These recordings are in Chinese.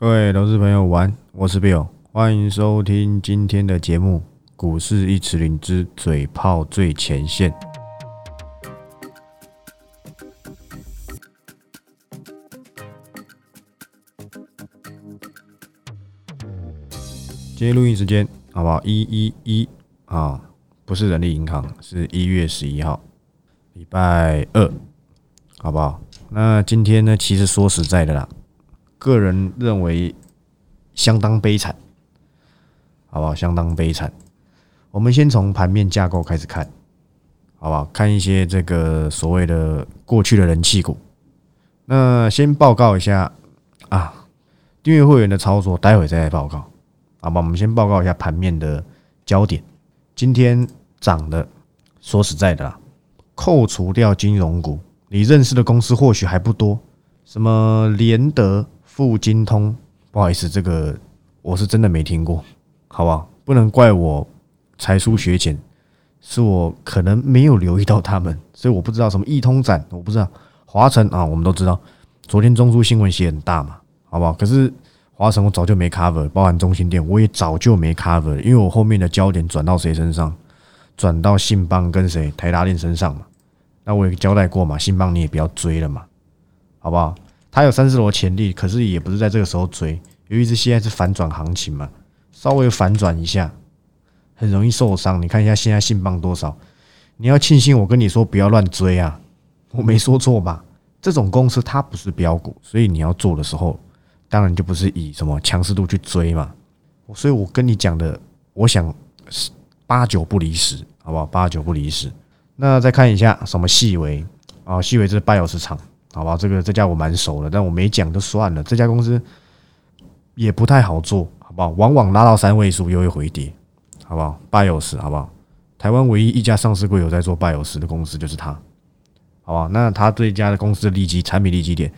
各位投资朋友，晚安，我是 Bill，欢迎收听今天的节目《股市一尺灵之嘴炮最前线》。今天录音时间好不好？一一一啊，不是人力银行，是一月十一号，礼拜二，好不好？那今天呢？其实说实在的啦，个人认为相当悲惨，好不好？相当悲惨。我们先从盘面架构开始看，好不好？看一些这个所谓的过去的人气股。那先报告一下啊，订阅会员的操作，待会再来报告。好吧，我们先报告一下盘面的焦点。今天涨的，说实在的啦，扣除掉金融股，你认识的公司或许还不多。什么联德、富金通，不好意思，这个我是真的没听过，好不好？不能怪我才疏学浅，是我可能没有留意到他们，所以我不知道什么易通展，我不知道华晨啊，我们都知道，昨天中枢新闻写很大嘛，好不好？可是。华晨我早就没 cover，包含中心店我也早就没 cover，因为我后面的焦点转到谁身上？转到信邦跟谁台达电身上嘛？那我也交代过嘛，信邦你也不要追了嘛，好不好？它有三四楼潜力，可是也不是在这个时候追，由于是现在是反转行情嘛，稍微反转一下，很容易受伤。你看一下现在信邦多少？你要庆幸我跟你说不要乱追啊，我没说错吧？这种公司它不是标股，所以你要做的时候。当然就不是以什么强势度去追嘛，所以我跟你讲的，我想是八九不离十，好不好？八九不离十。那再看一下什么细微啊，细微这是拜友市场，好吧？这个这家我蛮熟的，但我没讲就算了。这家公司也不太好做，好不好？往往拉到三位数又会回跌，好不好？拜友市，好不好？台湾唯一一家上市柜有在做拜友市的公司就是它，好不好？那它这家的公司的利基产品利基点。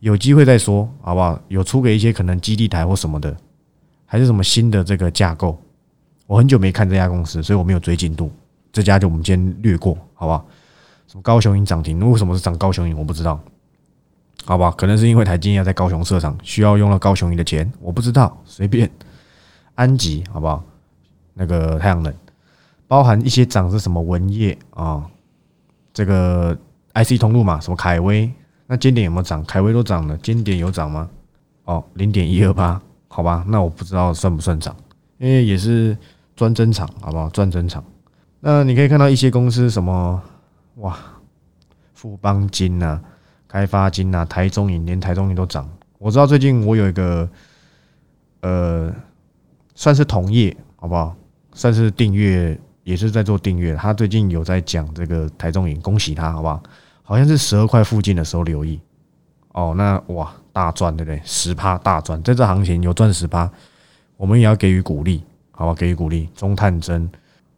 有机会再说，好不好？有出给一些可能基地台或什么的，还是什么新的这个架构？我很久没看这家公司，所以我没有追进度。这家就我们今天略过，好不好？什么高雄银涨停？为什么是涨高雄银？我不知道，好吧？可能是因为台积要在高雄设厂，需要用了高雄你的钱，我不知道，随便。安吉，好不好？那个太阳能，包含一些涨是什么文业啊？这个 IC 通路嘛，什么凯威。那尖点有没有涨？凯威都涨了，尖点有涨吗？哦，零点一二八，好吧，那我不知道算不算涨，因为也是专增厂，好不好？专增厂。那你可以看到一些公司什么，哇，富邦金呐，开发金啊，台中银连台中银都涨。我知道最近我有一个，呃，算是同业，好不好？算是订阅，也是在做订阅。他最近有在讲这个台中银，恭喜他，好不好？好像是十二块附近的时候留意哦，那哇大赚对不对？十趴大赚，在这行情有赚十趴，我们也要给予鼓励，好吧？给予鼓励。中探针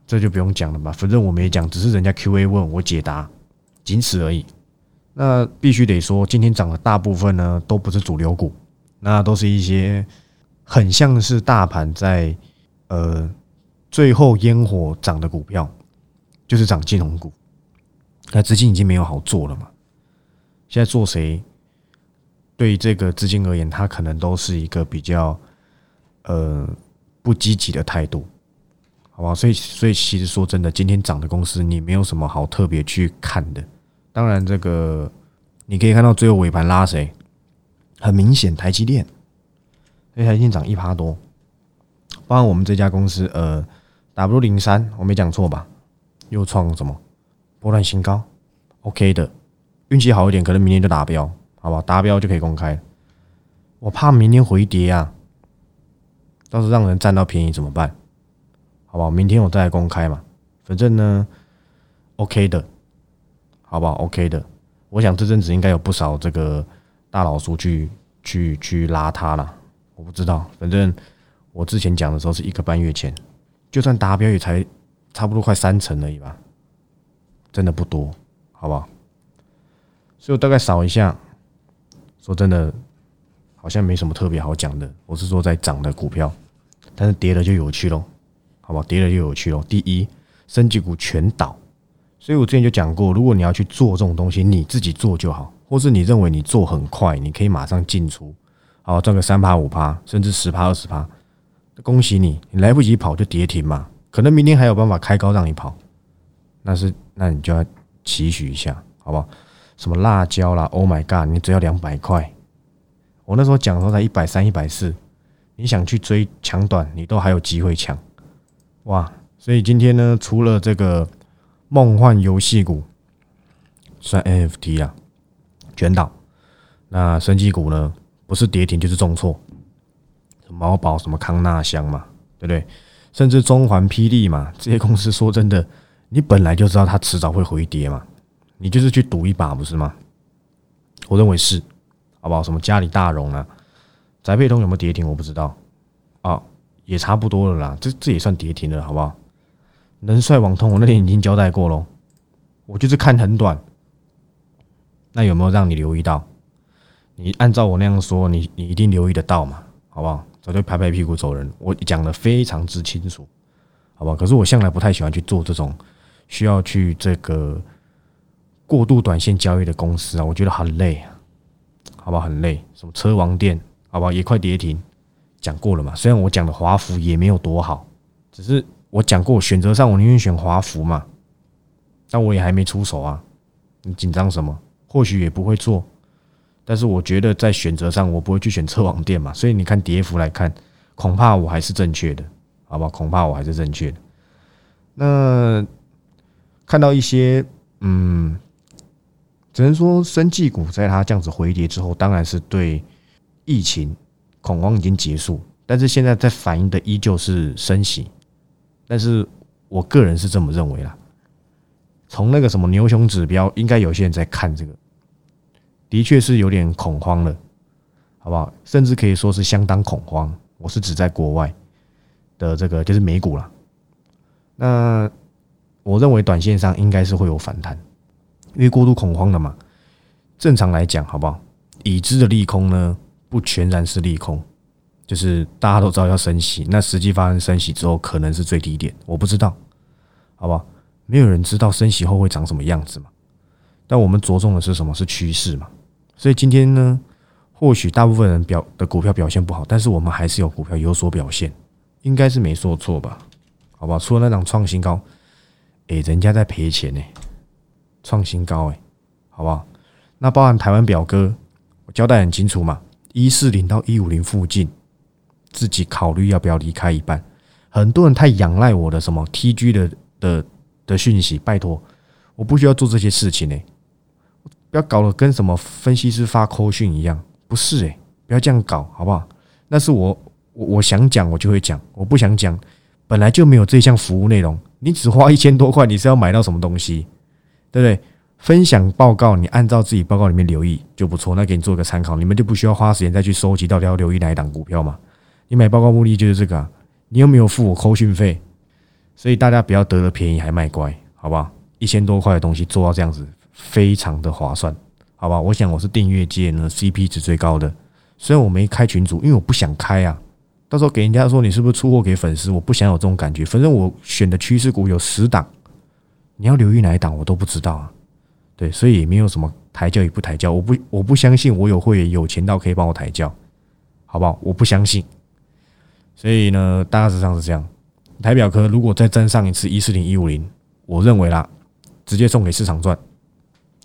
这就不用讲了吧，反正我没讲，只是人家 Q A 问我解答，仅此而已。那必须得说，今天涨的大部分呢，都不是主流股，那都是一些很像是大盘在呃最后烟火涨的股票，就是涨金融股。那资金已经没有好做了嘛？现在做谁？对这个资金而言，它可能都是一个比较呃不积极的态度，好吧？所以，所以其实说真的，今天涨的公司，你没有什么好特别去看的。当然，这个你可以看到最后尾盘拉谁，很明显，台积电，那台积电涨一趴多。包括我们这家公司，呃，W 零三，我没讲错吧？又创什么？波段新高，OK 的，运气好一点，可能明天就达标，好吧？达标就可以公开。我怕明天回跌啊，到时候让人占到便宜怎么办？好吧？明天我再来公开嘛，反正呢，OK 的，好不好？OK 的，我想这阵子应该有不少这个大老叔去去去拉它了，我不知道，反正我之前讲的时候是一个半月前，就算达标也才差不多快三成而已吧。真的不多，好不好？所以我大概扫一下。说真的，好像没什么特别好讲的。我是说在涨的股票，但是跌了就有趣喽，好不好？跌了就有趣喽。第一，升级股全倒，所以我之前就讲过，如果你要去做这种东西，你自己做就好，或是你认为你做很快，你可以马上进出，好赚个三趴五趴，甚至十趴二十趴，恭喜你，你来不及跑就跌停嘛。可能明天还有办法开高让你跑，那是那你就要期许一下，好不好？什么辣椒啦，Oh my god，你只要两百块，我那时候讲的时候才一百三一百四，你想去追抢短，你都还有机会抢，哇！所以今天呢，除了这个梦幻游戏股算 NFT 啊，卷倒，那升级股呢，不是跌停就是重挫，毛宝什么康纳香嘛，对不对？甚至中环霹雳嘛，这些公司说真的，你本来就知道它迟早会回跌嘛，你就是去赌一把不是吗？我认为是，好不好？什么嘉里大荣啊，宅配通有没有跌停我不知道，啊，也差不多了啦，这这也算跌停了，好不好？人帅网通我那天已经交代过喽，我就是看很短，那有没有让你留意到？你按照我那样说，你你一定留意得到嘛，好不好？早就拍拍屁股走人，我讲的非常之清楚，好吧？可是我向来不太喜欢去做这种需要去这个过度短线交易的公司啊，我觉得很累啊，好不好？很累。什么车王店，好不好？也快跌停，讲过了嘛。虽然我讲的华孚也没有多好，只是我讲过选择上，我宁愿选华孚嘛。但我也还没出手啊，你紧张什么？或许也不会做。但是我觉得在选择上，我不会去选车网店嘛，所以你看跌幅来看，恐怕我还是正确的，好吧？恐怕我还是正确的。那看到一些，嗯，只能说生技股在它这样子回跌之后，当然是对疫情恐慌已经结束，但是现在在反映的依旧是升息，但是我个人是这么认为啦。从那个什么牛熊指标，应该有些人在看这个。的确是有点恐慌了，好不好？甚至可以说是相当恐慌。我是指在国外的这个就是美股了。那我认为短线上应该是会有反弹，因为过度恐慌了嘛。正常来讲，好不好？已知的利空呢，不全然是利空，就是大家都知道要升息，那实际发生升息之后，可能是最低点，我不知道，好不好？没有人知道升息后会长什么样子嘛。但我们着重的是什么？是趋势嘛。所以今天呢，或许大部分人表的股票表现不好，但是我们还是有股票有所表现，应该是没说错吧？好吧，除了那张创新高，诶，人家在赔钱呢，创新高诶，好不好？那包含台湾表哥，我交代很清楚嘛，一四零到一五零附近，自己考虑要不要离开一半。很多人太仰赖我的什么 TG 的的的讯息，拜托，我不需要做这些事情呢。不要搞得跟什么分析师发扣讯一样，不是诶，不要这样搞，好不好？那是我我我想讲我就会讲，我不想讲，本来就没有这项服务内容。你只花一千多块，你是要买到什么东西？对不对？分享报告，你按照自己报告里面留意就不错。那给你做个参考，你们就不需要花时间再去收集到底要留意哪一档股票嘛？你买报告目的就是这个，啊你又没有付我扣讯费，所以大家不要得了便宜还卖乖，好不好？一千多块的东西做到这样子。非常的划算，好吧？我想我是订阅界呢 CP 值最高的，虽然我没开群组，因为我不想开啊。到时候给人家说你是不是出货给粉丝，我不想有这种感觉。反正我选的趋势股有十档，你要留意哪一档我都不知道啊。对，所以也没有什么抬轿与不抬轿，我不我不相信我有会员有钱到可以帮我抬轿，好不好？我不相信。所以呢，大致上是这样。台表科如果再站上一次一四零一五零，我认为啦，直接送给市场赚。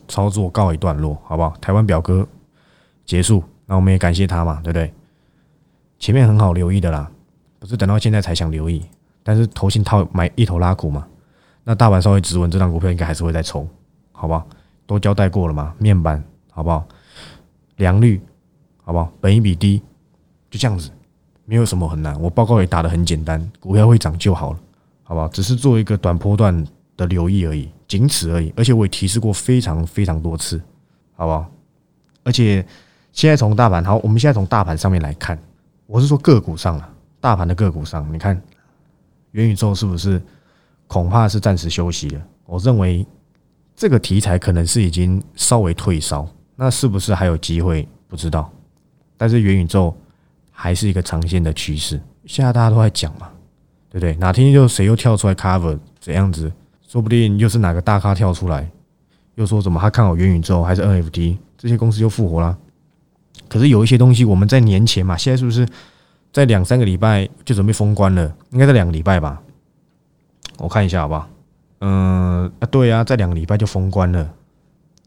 操作告一段落，好不好？台湾表哥结束，那我们也感谢他嘛，对不对？前面很好留意的啦，不是等到现在才想留意，但是头信套买一头拉股嘛，那大盘稍微止稳，这张股票应该还是会再冲，好不好？都交代过了嘛，面板好不好？良率好不好？本一比低，就这样子，没有什么很难，我报告也打得很简单，股票会涨就好了，好不好？只是做一个短波段的留意而已。仅此而已，而且我也提示过非常非常多次，好不好？而且现在从大盘好，我们现在从大盘上面来看，我是说个股上了，大盘的个股上，你看元宇宙是不是恐怕是暂时休息了？我认为这个题材可能是已经稍微退烧，那是不是还有机会？不知道。但是元宇宙还是一个长线的趋势，现在大家都在讲嘛，对不对？哪天又谁又跳出来 cover 怎样子？说不定又是哪个大咖跳出来，又说什么他看好元宇宙还是 NFT，这些公司又复活了，可是有一些东西我们在年前嘛，现在是不是在两三个礼拜就准备封关了？应该在两个礼拜吧？我看一下好不好？嗯啊，对啊，在两个礼拜就封关了。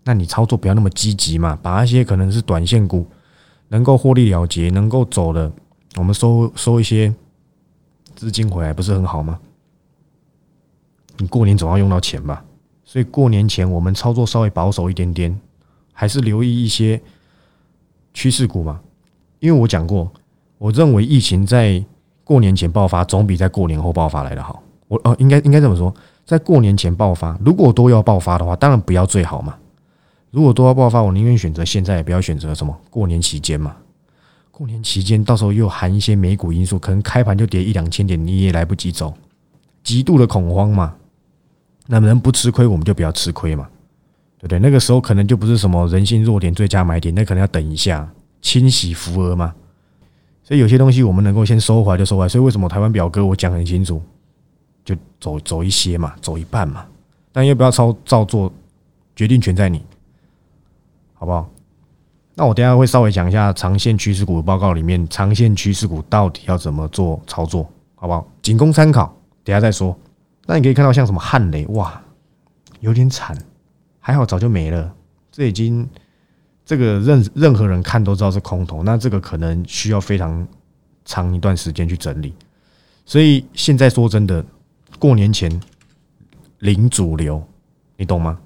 那你操作不要那么积极嘛，把那些可能是短线股能够获利了结、能够走的，我们收收一些资金回来，不是很好吗？你过年总要用到钱吧，所以过年前我们操作稍微保守一点点，还是留意一些趋势股嘛。因为我讲过，我认为疫情在过年前爆发，总比在过年后爆发来的好。我哦，应该应该这么说，在过年前爆发，如果都要爆发的话，当然不要最好嘛。如果都要爆发，我宁愿选择现在，也不要选择什么过年期间嘛。过年期间到时候又含一些美股因素，可能开盘就跌一两千点，你也来不及走，极度的恐慌嘛。那能不吃亏，我们就不要吃亏嘛，对不对？那个时候可能就不是什么人性弱点最佳买点，那可能要等一下清洗浮额嘛。所以有些东西我们能够先收回来就收回来。所以为什么台湾表哥我讲很清楚，就走走一些嘛，走一半嘛。但又不要操照做，决定权在你。好不好？那我等下会稍微讲一下长线趋势股的报告里面，长线趋势股到底要怎么做操作，好不好？仅供参考，等下再说。那你可以看到像什么汉雷，哇，有点惨，还好早就没了。这已经这个任任何人看都知道是空头，那这个可能需要非常长一段时间去整理。所以现在说真的，过年前零主流，你懂吗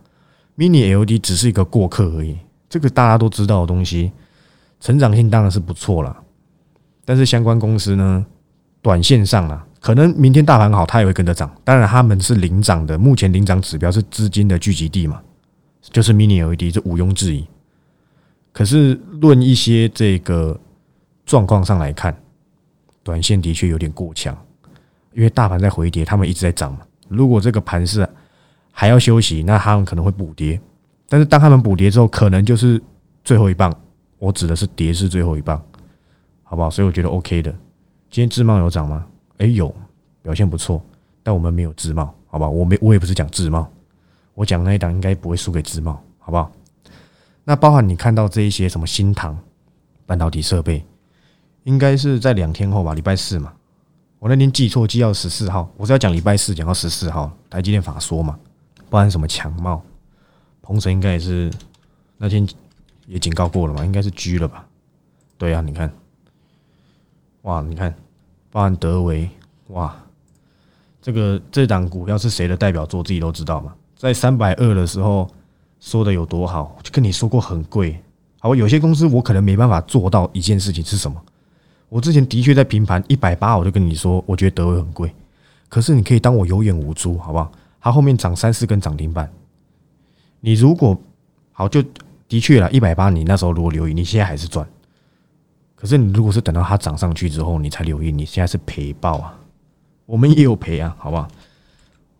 ？Mini LED 只是一个过客而已。这个大家都知道的东西，成长性当然是不错了，但是相关公司呢，短线上啊，可能明天大盘好，它也会跟着涨。当然他们是领涨的，目前领涨指标是资金的聚集地嘛，就是 Mini LED，这毋庸置疑。可是论一些这个状况上来看，短线的确有点过强，因为大盘在回跌，他们一直在涨嘛。如果这个盘势还要休息，那他们可能会补跌。但是当他们补跌之后，可能就是最后一棒。我指的是跌是最后一棒，好不好？所以我觉得 OK 的。今天自贸有涨吗？哎，有，表现不错。但我们没有自贸，好吧？我没，我也不是讲自贸，我讲那一档应该不会输给自贸，好不好？那包含你看到这一些什么新唐半导体设备，应该是在两天后吧，礼拜四嘛。我那天记错，记到十四号，我是要讲礼拜四，讲到十四号，台积电法说嘛，包含什么强茂。鹏程应该也是那天也警告过了嘛，应该是狙了吧？对啊，你看，哇，你看，包含德维，哇，这个这档股票是谁的代表作，自己都知道嘛。在三百二的时候说的有多好，就跟你说过很贵。好，有些公司我可能没办法做到一件事情是什么？我之前的确在平盘一百八，我就跟你说，我觉得德维很贵。可是你可以当我有眼无珠，好不好？它后面涨三四根涨停板。你如果好，就的确了，一百八，你那时候如果留意，你现在还是赚。可是你如果是等到它涨上去之后，你才留意，你现在是赔爆啊！我们也有赔啊，好不好？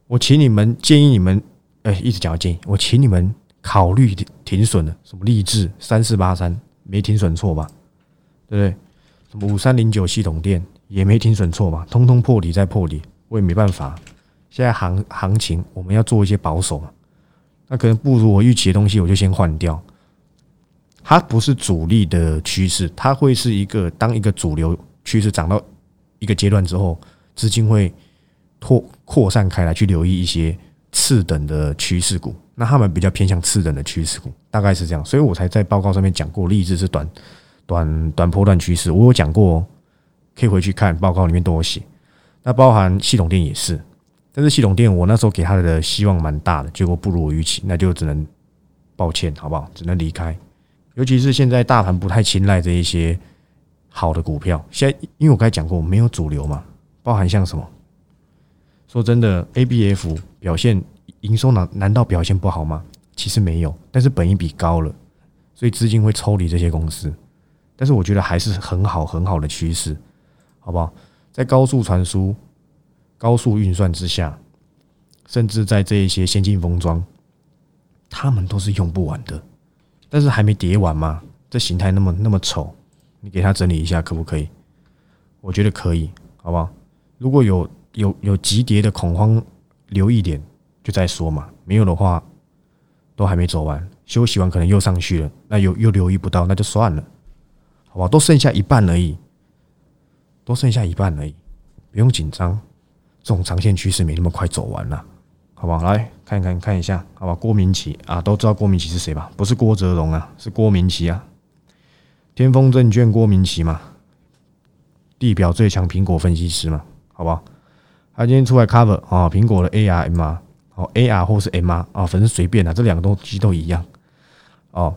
我请你们建议你们，哎，一直讲建议，我请你们考虑停损的，什么励志三四八三没停损错吧？对不对？什么五三零九系统店也没停损错吧？通通破底再破底，我也没办法。现在行行情，我们要做一些保守嘛。那可能不如我预期的东西，我就先换掉。它不是主力的趋势，它会是一个当一个主流趋势涨到一个阶段之后，资金会拓扩散开来，去留意一些次等的趋势股。那他们比较偏向次等的趋势股，大概是这样。所以我才在报告上面讲过，例子是短短短波段趋势，我有讲过，可以回去看报告里面都有写。那包含系统店也是。但是系统店，我那时候给他的希望蛮大的，结果不如我预期，那就只能抱歉，好不好？只能离开。尤其是现在大盘不太青睐这一些好的股票，现在因为我刚才讲过，没有主流嘛，包含像什么？说真的，A B F 表现营收难难道表现不好吗？其实没有，但是本益比高了，所以资金会抽离这些公司。但是我觉得还是很好很好的趋势，好不好？在高速传输。高速运算之下，甚至在这一些先进封装，他们都是用不完的。但是还没叠完嘛？这形态那么那么丑，你给他整理一下可不可以？我觉得可以，好不好？如果有有有急跌的恐慌，留一点就再说嘛。没有的话，都还没走完，休息完可能又上去了，那又又留意不到，那就算了，好吧，都剩下一半而已，都剩下一半而已，不用紧张，这种长线趋势没那么快走完了，好不好？来看一看，看一下，好吧？郭明奇啊，都知道郭明奇是谁吧？不是郭泽荣啊，是郭明奇啊，天风证券郭明奇嘛，地表最强苹果分析师嘛，好不好？他今天出来 cover 啊，苹果的 ARM 啊，哦 AR 或是 M R 啊，反正随便啊，这两个东西都一样哦。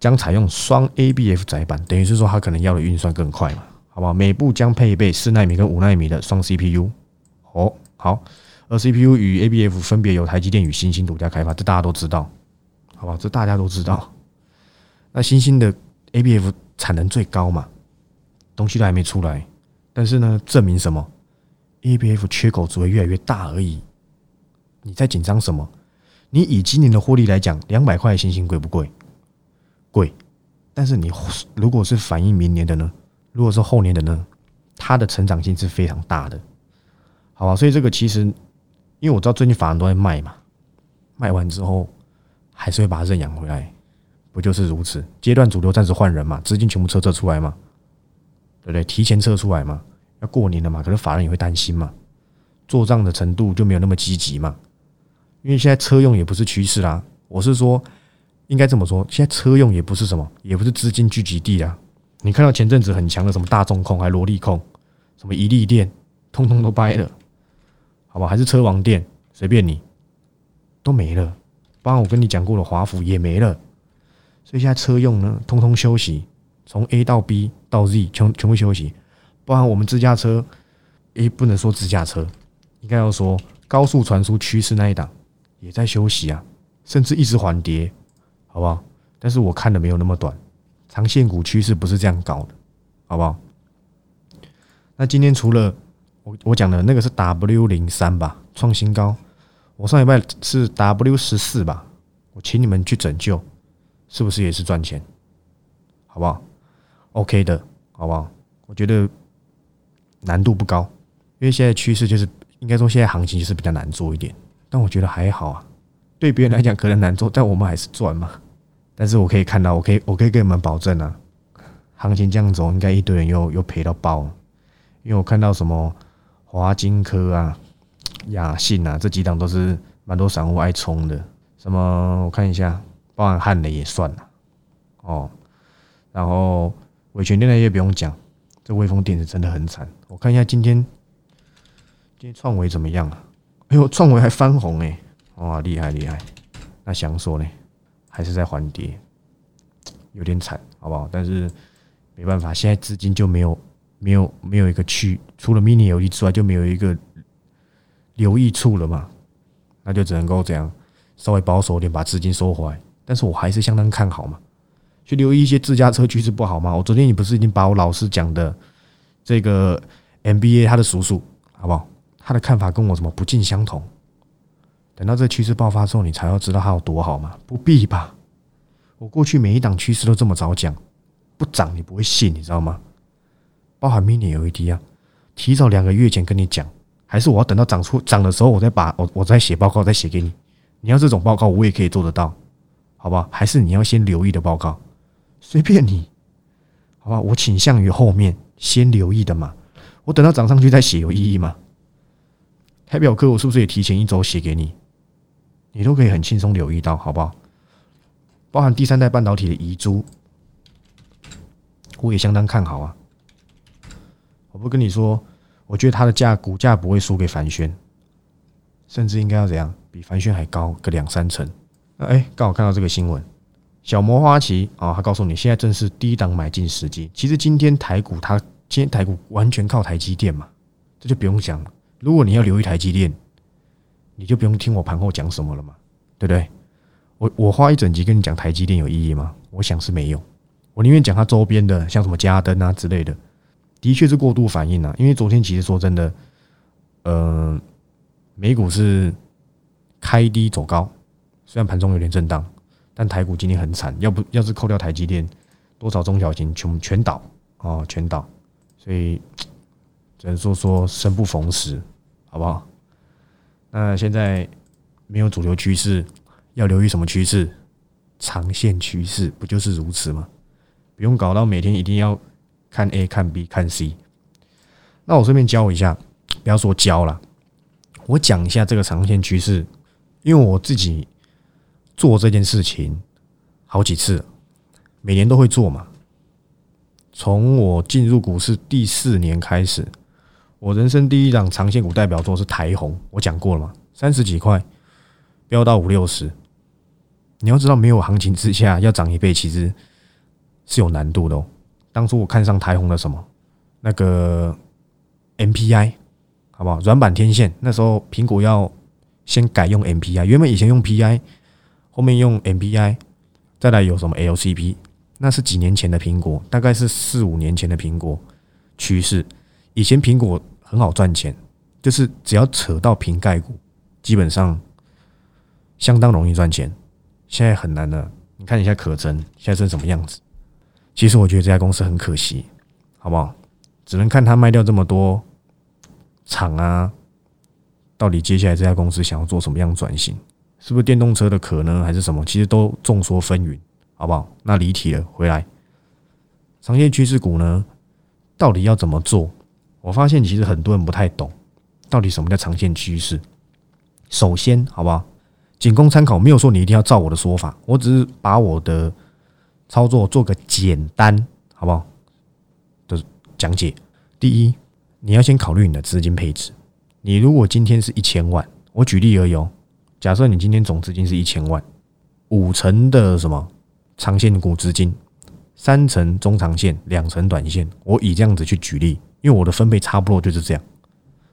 将采用双 ABF 载板，等于是说它可能要的运算更快嘛，好不好？每部将配备四纳米跟五纳米的双 CPU。哦，好，而 CPU 与 ABF 分别由台积电与新兴独家开发，这大家都知道，好吧？这大家都知道。那新兴的 ABF 产能最高嘛，东西都还没出来，但是呢，证明什么？ABF 缺口只会越来越大而已。你在紧张什么？你以今年的获利来讲，两百块的新兴贵不贵？贵，但是你如果是反映明年的呢？如果是后年的呢？它的成长性是非常大的，好吧？所以这个其实，因为我知道最近法人都在卖嘛，卖完之后还是会把它认养回来，不就是如此？阶段主流暂时换人嘛，资金全部撤撤出来嘛，对不对？提前撤出来嘛，要过年了嘛，可能法人也会担心嘛，做账的程度就没有那么积极嘛，因为现在车用也不是趋势啦，我是说。应该这么说，现在车用也不是什么，也不是资金聚集地啊。你看到前阵子很强的什么大众控，还萝莉控，什么一利电，通通都掰了，好吧？还是车王店，随便你，都没了。包括我跟你讲过的华府也没了。所以现在车用呢，通通休息，从 A 到 B 到 Z 全全部休息。包含我们自驾车，诶，不能说自驾车，应该要说高速传输趋势那一档也在休息啊，甚至一直缓跌。好不好？但是我看的没有那么短，长线股趋势不是这样搞的，好不好？那今天除了我我讲的那个是 W 零三吧，创新高。我上礼拜是 W 十四吧，我请你们去拯救，是不是也是赚钱？好不好？OK 的，好不好？我觉得难度不高，因为现在趋势就是应该说现在行情就是比较难做一点，但我觉得还好啊。对别人来讲可能难做，但我们还是赚嘛。但是我可以看到，我可以，我可以跟你们保证啊，行情这样走，应该一堆人又又赔到爆。因为我看到什么华金科啊、雅信啊这几档都是蛮多散户爱冲的。什么我看一下，包含汉雷也算了哦。然后伟全电那些不用讲，这微风电子真的很惨。我看一下今天今天创维怎么样啊？哎呦，创维还翻红哎，哇，厉害厉害。那想说呢？还是在还跌，有点惨，好不好？但是没办法，现在资金就没有没有没有一个去，除了 mini 游戏之外，就没有一个留意处了嘛？那就只能够这样稍微保守点，把资金收回来。但是我还是相当看好嘛，去留意一些自驾车趋势不好吗？我昨天你不是已经把我老师讲的这个 MBA 他的叔叔好不好？他的看法跟我什么不尽相同。等到这趋势爆发之后，你才要知道它有多好吗？不必吧。我过去每一档趋势都这么早讲，不涨你不会信，你知道吗？包含 mini LED 啊，提早两个月前跟你讲，还是我要等到涨出涨的时候，我再把我我再写报告再写给你。你要这种报告，我也可以做得到，好吧？还是你要先留意的报告，随便你，好吧？我倾向于后面先留意的嘛。我等到涨上去再写有意义吗？台表课我是不是也提前一周写给你？你都可以很轻松留意到，好不好？包含第三代半导体的遗珠，我也相当看好啊。我不跟你说，我觉得它的价股价不会输给凡轩，甚至应该要怎样，比凡轩还高个两三成。那哎，刚好看到这个新闻，小魔花旗啊，他告诉你现在正是低档买进时机。其实今天台股它今天台股完全靠台积电嘛，这就不用讲了。如果你要留意台积电。你就不用听我盘后讲什么了嘛，对不对？我我花一整集跟你讲台积电有意义吗？我想是没有。我宁愿讲它周边的，像什么嘉登啊之类的，的确是过度反应啊。因为昨天其实说真的，呃，美股是开低走高，虽然盘中有点震荡，但台股今天很惨。要不要是扣掉台积电，多少中小型全全倒哦，全倒。所以只能说说生不逢时，好不好？那现在没有主流趋势，要留意什么趋势？长线趋势不就是如此吗？不用搞到每天一定要看 A、看 B、看 C。那我顺便教一下，不要说教了，我讲一下这个长线趋势，因为我自己做这件事情好几次，每年都会做嘛。从我进入股市第四年开始，我人生第一档长线股代表作是台红，我讲过了嘛，三十几块飙到五六十。你要知道，没有行情之下要涨一倍，其实是有难度的哦。当初我看上台红的什么那个 MPI，好不好？软板天线那时候苹果要先改用 MPI，原本以前用 PI，后面用 MPI，再来有什么 LCP，那是几年前的苹果，大概是四五年前的苹果趋势。以前苹果很好赚钱，就是只要扯到瓶盖股，基本上相当容易赚钱。现在很难了，你看一下可成现在是什么样子？其实我觉得这家公司很可惜，好不好？只能看他卖掉这么多厂啊，到底接下来这家公司想要做什么样的转型？是不是电动车的可能，还是什么？其实都众说纷纭，好不好？那离题了，回来，长线趋势股呢，到底要怎么做？我发现其实很多人不太懂，到底什么叫长线趋势？首先，好不好？仅供参考，没有说你一定要照我的说法，我只是把我的操作做个简单，好不好？的讲解。第一，你要先考虑你的资金配置。你如果今天是一千万，我举例而已哦，假设你今天总资金是一千万，五成的什么长线股资金，三成中长线，两成短线，我以这样子去举例，因为我的分配差不多就是这样。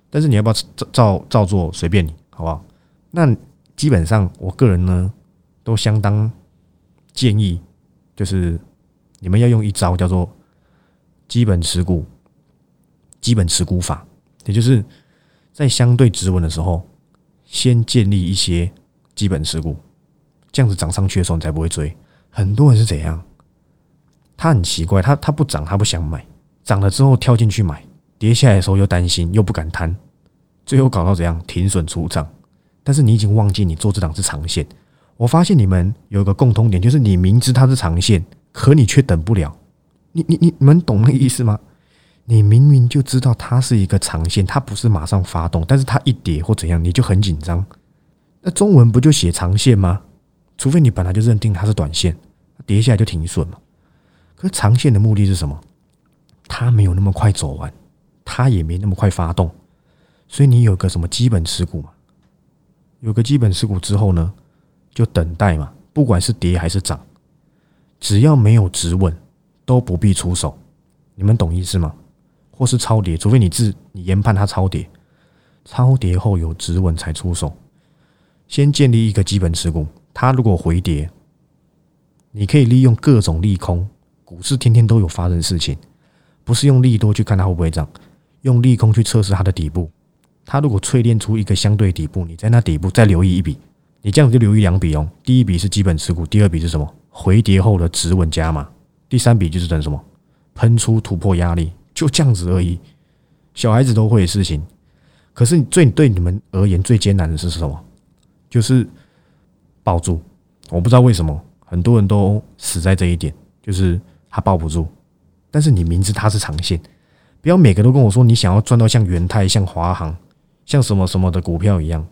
但是你要不要照照照做，随便你，好不好？那。基本上，我个人呢都相当建议，就是你们要用一招叫做基本持股、基本持股法，也就是在相对止稳的时候，先建立一些基本持股，这样子涨上去的时候你才不会追。很多人是怎样？他很奇怪，他他不涨他不想买，涨了之后跳进去买，跌下来的时候又担心又不敢贪，最后搞到怎样？停损出账。但是你已经忘记你做这档是长线。我发现你们有个共通点，就是你明知它是长线，可你却等不了。你你你你们懂那个意思吗？你明明就知道它是一个长线，它不是马上发动，但是它一跌或怎样，你就很紧张。那中文不就写长线吗？除非你本来就认定它是短线，跌下来就停损嘛。可是长线的目的是什么？它没有那么快走完，它也没那么快发动，所以你有个什么基本持股嘛？有个基本持股之后呢，就等待嘛，不管是跌还是涨，只要没有止稳，都不必出手。你们懂意思吗？或是超跌，除非你自你研判它超跌，超跌后有止稳才出手。先建立一个基本持股，它如果回跌，你可以利用各种利空。股市天天都有发生事情，不是用利多去看它会不会涨，用利空去测试它的底部。它如果淬炼出一个相对底部，你在那底部再留意一笔，你这样子就留意两笔哦。第一笔是基本持股，第二笔是什么？回跌后的止稳加码。第三笔就是等什么？喷出突破压力，就这样子而已。小孩子都会的事情。可是最对你们而言最艰难的是什么？就是抱住。我不知道为什么很多人都死在这一点，就是他抱不住。但是你明知它是长线，不要每个都跟我说你想要赚到像元泰、像华航。像什么什么的股票一样，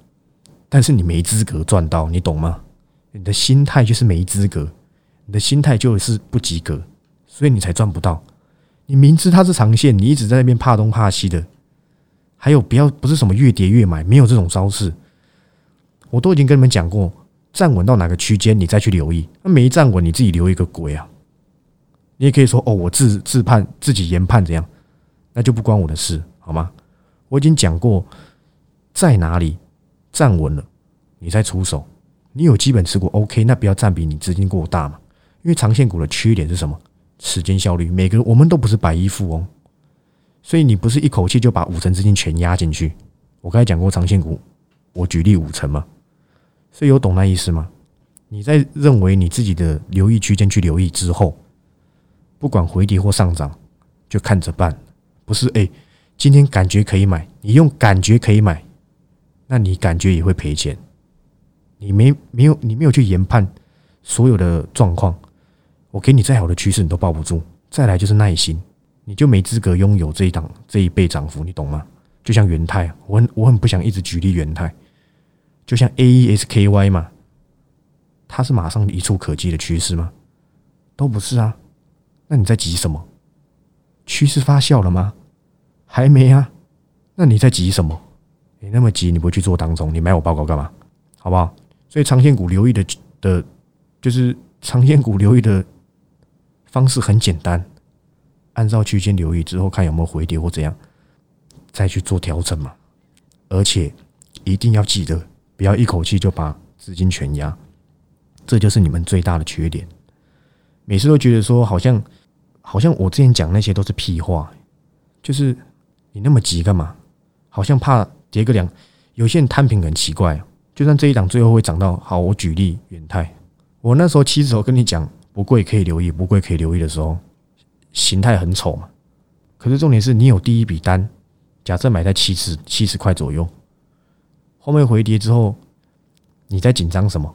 但是你没资格赚到，你懂吗？你的心态就是没资格，你的心态就是不及格，所以你才赚不到。你明知它是长线，你一直在那边怕东怕西的。还有，不要不是什么越跌越买，没有这种招式。我都已经跟你们讲过，站稳到哪个区间，你再去留意。那没站稳，你自己留一个鬼啊！你也可以说哦，我自自判自己研判怎样，那就不关我的事，好吗？我已经讲过。在哪里站稳了，你再出手。你有基本持股，OK，那不要占比你资金过大嘛。因为长线股的缺点是什么？时间效率。每个我们都不是百亿富翁，所以你不是一口气就把五成资金全压进去。我刚才讲过长线股，我举例五成嘛，所以有懂那意思吗？你在认为你自己的留意区间去留意之后，不管回跌或上涨，就看着办。不是哎，今天感觉可以买，你用感觉可以买。那你感觉也会赔钱，你没没有你没有去研判所有的状况。我给你再好的趋势，你都抱不住。再来就是耐心，你就没资格拥有这一档这一倍涨幅，你懂吗？就像元泰，我很我很不想一直举例元泰，就像 A E S K Y 嘛，它是马上一触可及的趋势吗？都不是啊。那你在急什么？趋势发酵了吗？还没啊。那你在急什么？你那么急，你不去做当中，你买我报告干嘛？好不好？所以长线股留意的的，就是长线股留意的方式很简单，按照区间留意之后，看有没有回跌或怎样，再去做调整嘛。而且一定要记得，不要一口气就把资金全压，这就是你们最大的缺点。每次都觉得说，好像好像我之前讲那些都是屁话，就是你那么急干嘛？好像怕跌个两，有些人摊平很奇怪。就算这一档最后会涨到好，我举例远泰，我那时候七字头跟你讲不贵可以留意，不贵可以留意的时候，形态很丑嘛。可是重点是你有第一笔单，假设买在七十七十块左右，后面回跌之后，你在紧张什么？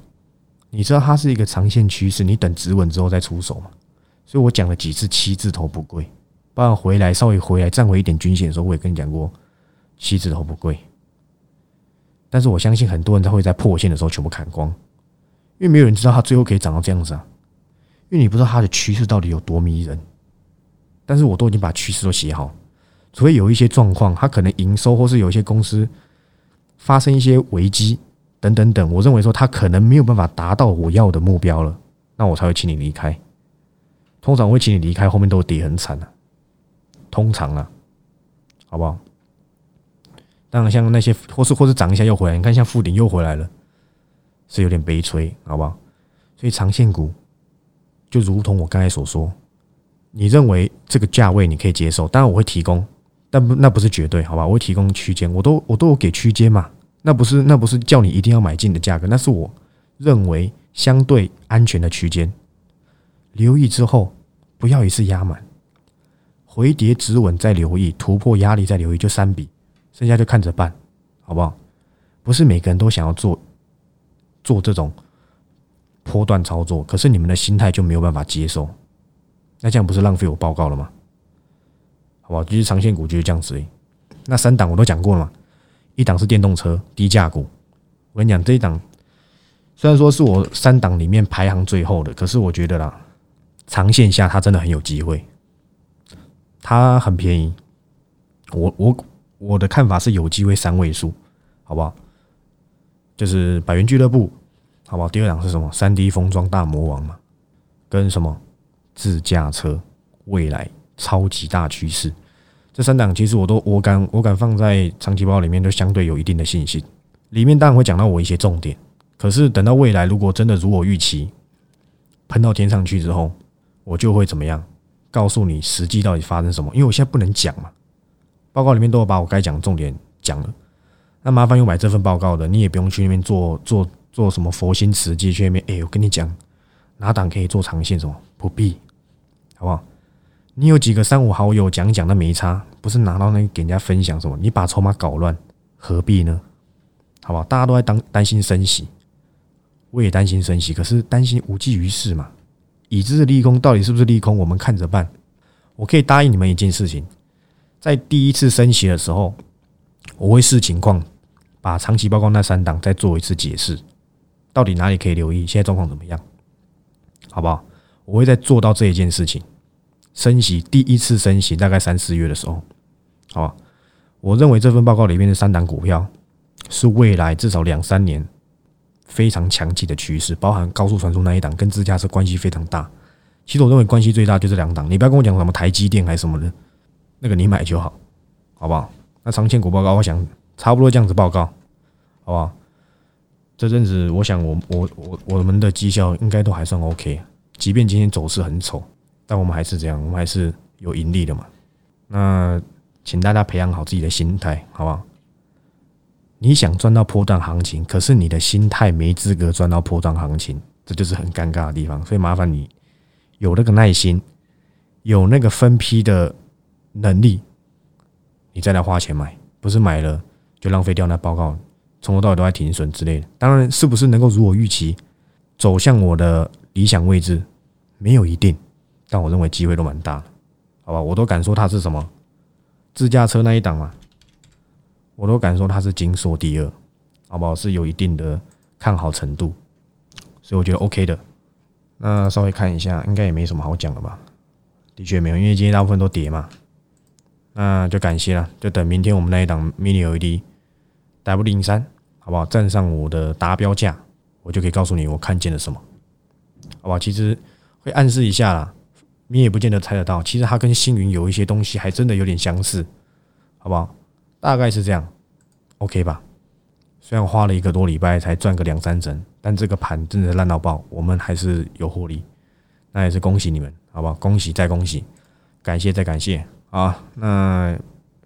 你知道它是一个长线趋势，你等止稳之后再出手嘛。所以我讲了几次七字头不贵，包括回来稍微回来站回一点均线的时候，我也跟你讲过七字头不贵。但是我相信很多人他会在破线的时候全部砍光，因为没有人知道它最后可以涨到这样子啊，因为你不知道它的趋势到底有多迷人。但是我都已经把趋势都写好，除非有一些状况，它可能营收或是有一些公司发生一些危机等等等，我认为说它可能没有办法达到我要的目标了，那我才会请你离开。通常我会请你离开，后面都跌很惨的，通常啊，好不好？当然，像那些或是或是涨一下又回来，你看像富鼎又回来了，是有点悲催，好不好？所以长线股就如同我刚才所说，你认为这个价位你可以接受，当然我会提供，但不那不是绝对，好吧？我会提供区间，我都我都有给区间嘛，那不是那不是叫你一定要买进的价格，那是我认为相对安全的区间。留意之后不要一次压满，回跌止稳再留意，突破压力再留意，就三笔。剩下就看着办，好不好？不是每个人都想要做做这种波段操作，可是你们的心态就没有办法接受，那这样不是浪费我报告了吗？好不好？其实长线股就是这样子。那三档我都讲过了嘛，一档是电动车低价股，我跟你讲这一档虽然说是我三档里面排行最后的，可是我觉得啦，长线下它真的很有机会，它很便宜，我我。我的看法是有机会三位数，好不好？就是百元俱乐部，好不好？第二档是什么？三 D 封装大魔王嘛，跟什么自驾车未来超级大趋势，这三档其实我都我敢我敢放在长期包里面，都相对有一定的信心。里面当然会讲到我一些重点，可是等到未来如果真的如我预期，喷到天上去之后，我就会怎么样？告诉你实际到底发生什么？因为我现在不能讲嘛。报告里面都有把我该讲的重点讲了，那麻烦有买这份报告的，你也不用去那边做做做什么佛心慈济去那边。哎，我跟你讲，哪档可以做长线什么？不必，好不好？你有几个三五好友讲讲，那没差，不是拿到那给人家分享什么？你把筹码搞乱，何必呢？好不好？大家都在当担心升息，我也担心升息，可是担心无济于事嘛。已知的利空到底是不是利空？我们看着办。我可以答应你们一件事情。在第一次升息的时候，我会视情况把长期报告那三档再做一次解释，到底哪里可以留意，现在状况怎么样，好不好？我会再做到这一件事情。升息第一次升息大概三四月的时候，好吧？我认为这份报告里面的三档股票是未来至少两三年非常强劲的趋势，包含高速传输那一档跟自驾车关系非常大。其实我认为关系最大就这两档，你不要跟我讲什么台积电还是什么的。那个你买就好，好不好？那长线股报告，我想差不多这样子报告，好不好？这阵子，我想我我我我们的绩效应该都还算 OK，即便今天走势很丑，但我们还是这样，我们还是有盈利的嘛。那请大家培养好自己的心态，好不好？你想赚到波段行情，可是你的心态没资格赚到波段行情，这就是很尴尬的地方。所以麻烦你有那个耐心，有那个分批的。能力，你再来花钱买，不是买了就浪费掉那报告，从头到尾都在停损之类的。当然是不是能够如我预期走向我的理想位置，没有一定，但我认为机会都蛮大，好吧？我都敢说它是什么自驾车那一档嘛，我都敢说它是金锁第二，好不好？是有一定的看好程度，所以我觉得 OK 的。那稍微看一下，应该也没什么好讲的吧？的确没有，因为今天大部分都跌嘛。那就感谢了，就等明天我们那一档 mini LED W 零三，好不好？站上我的达标价，我就可以告诉你我看见了什么，好不好？其实会暗示一下啦，你也不见得猜得到。其实它跟星云有一些东西还真的有点相似，好不好？大概是这样，OK 吧？虽然花了一个多礼拜才赚个两三成，但这个盘真的是烂到爆，我们还是有获利，那也是恭喜你们，好不好？恭喜再恭喜，感谢再感谢。啊，那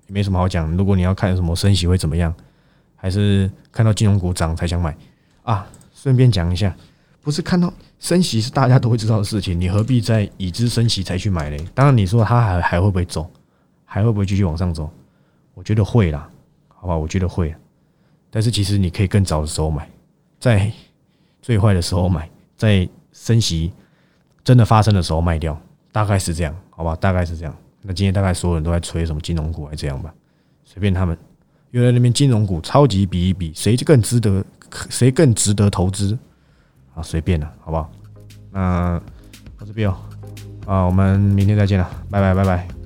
也没什么好讲。如果你要看什么升息会怎么样，还是看到金融股涨才想买啊？顺便讲一下，不是看到升息是大家都会知道的事情，你何必在已知升息才去买嘞？当然，你说它还还会不会走，还会不会继续往上走？我觉得会啦，好吧，我觉得会。但是其实你可以更早的时候买，在最坏的时候买，在升息真的发生的时候卖掉，大概是这样，好吧？大概是这样。那今天大概所有人都在吹什么金融股，还这样吧？随便他们，因为那边金融股超级比一比，谁更值得，谁更值得投资啊？随便了，好不好？那我这边哦，啊，我们明天再见了，拜拜拜拜。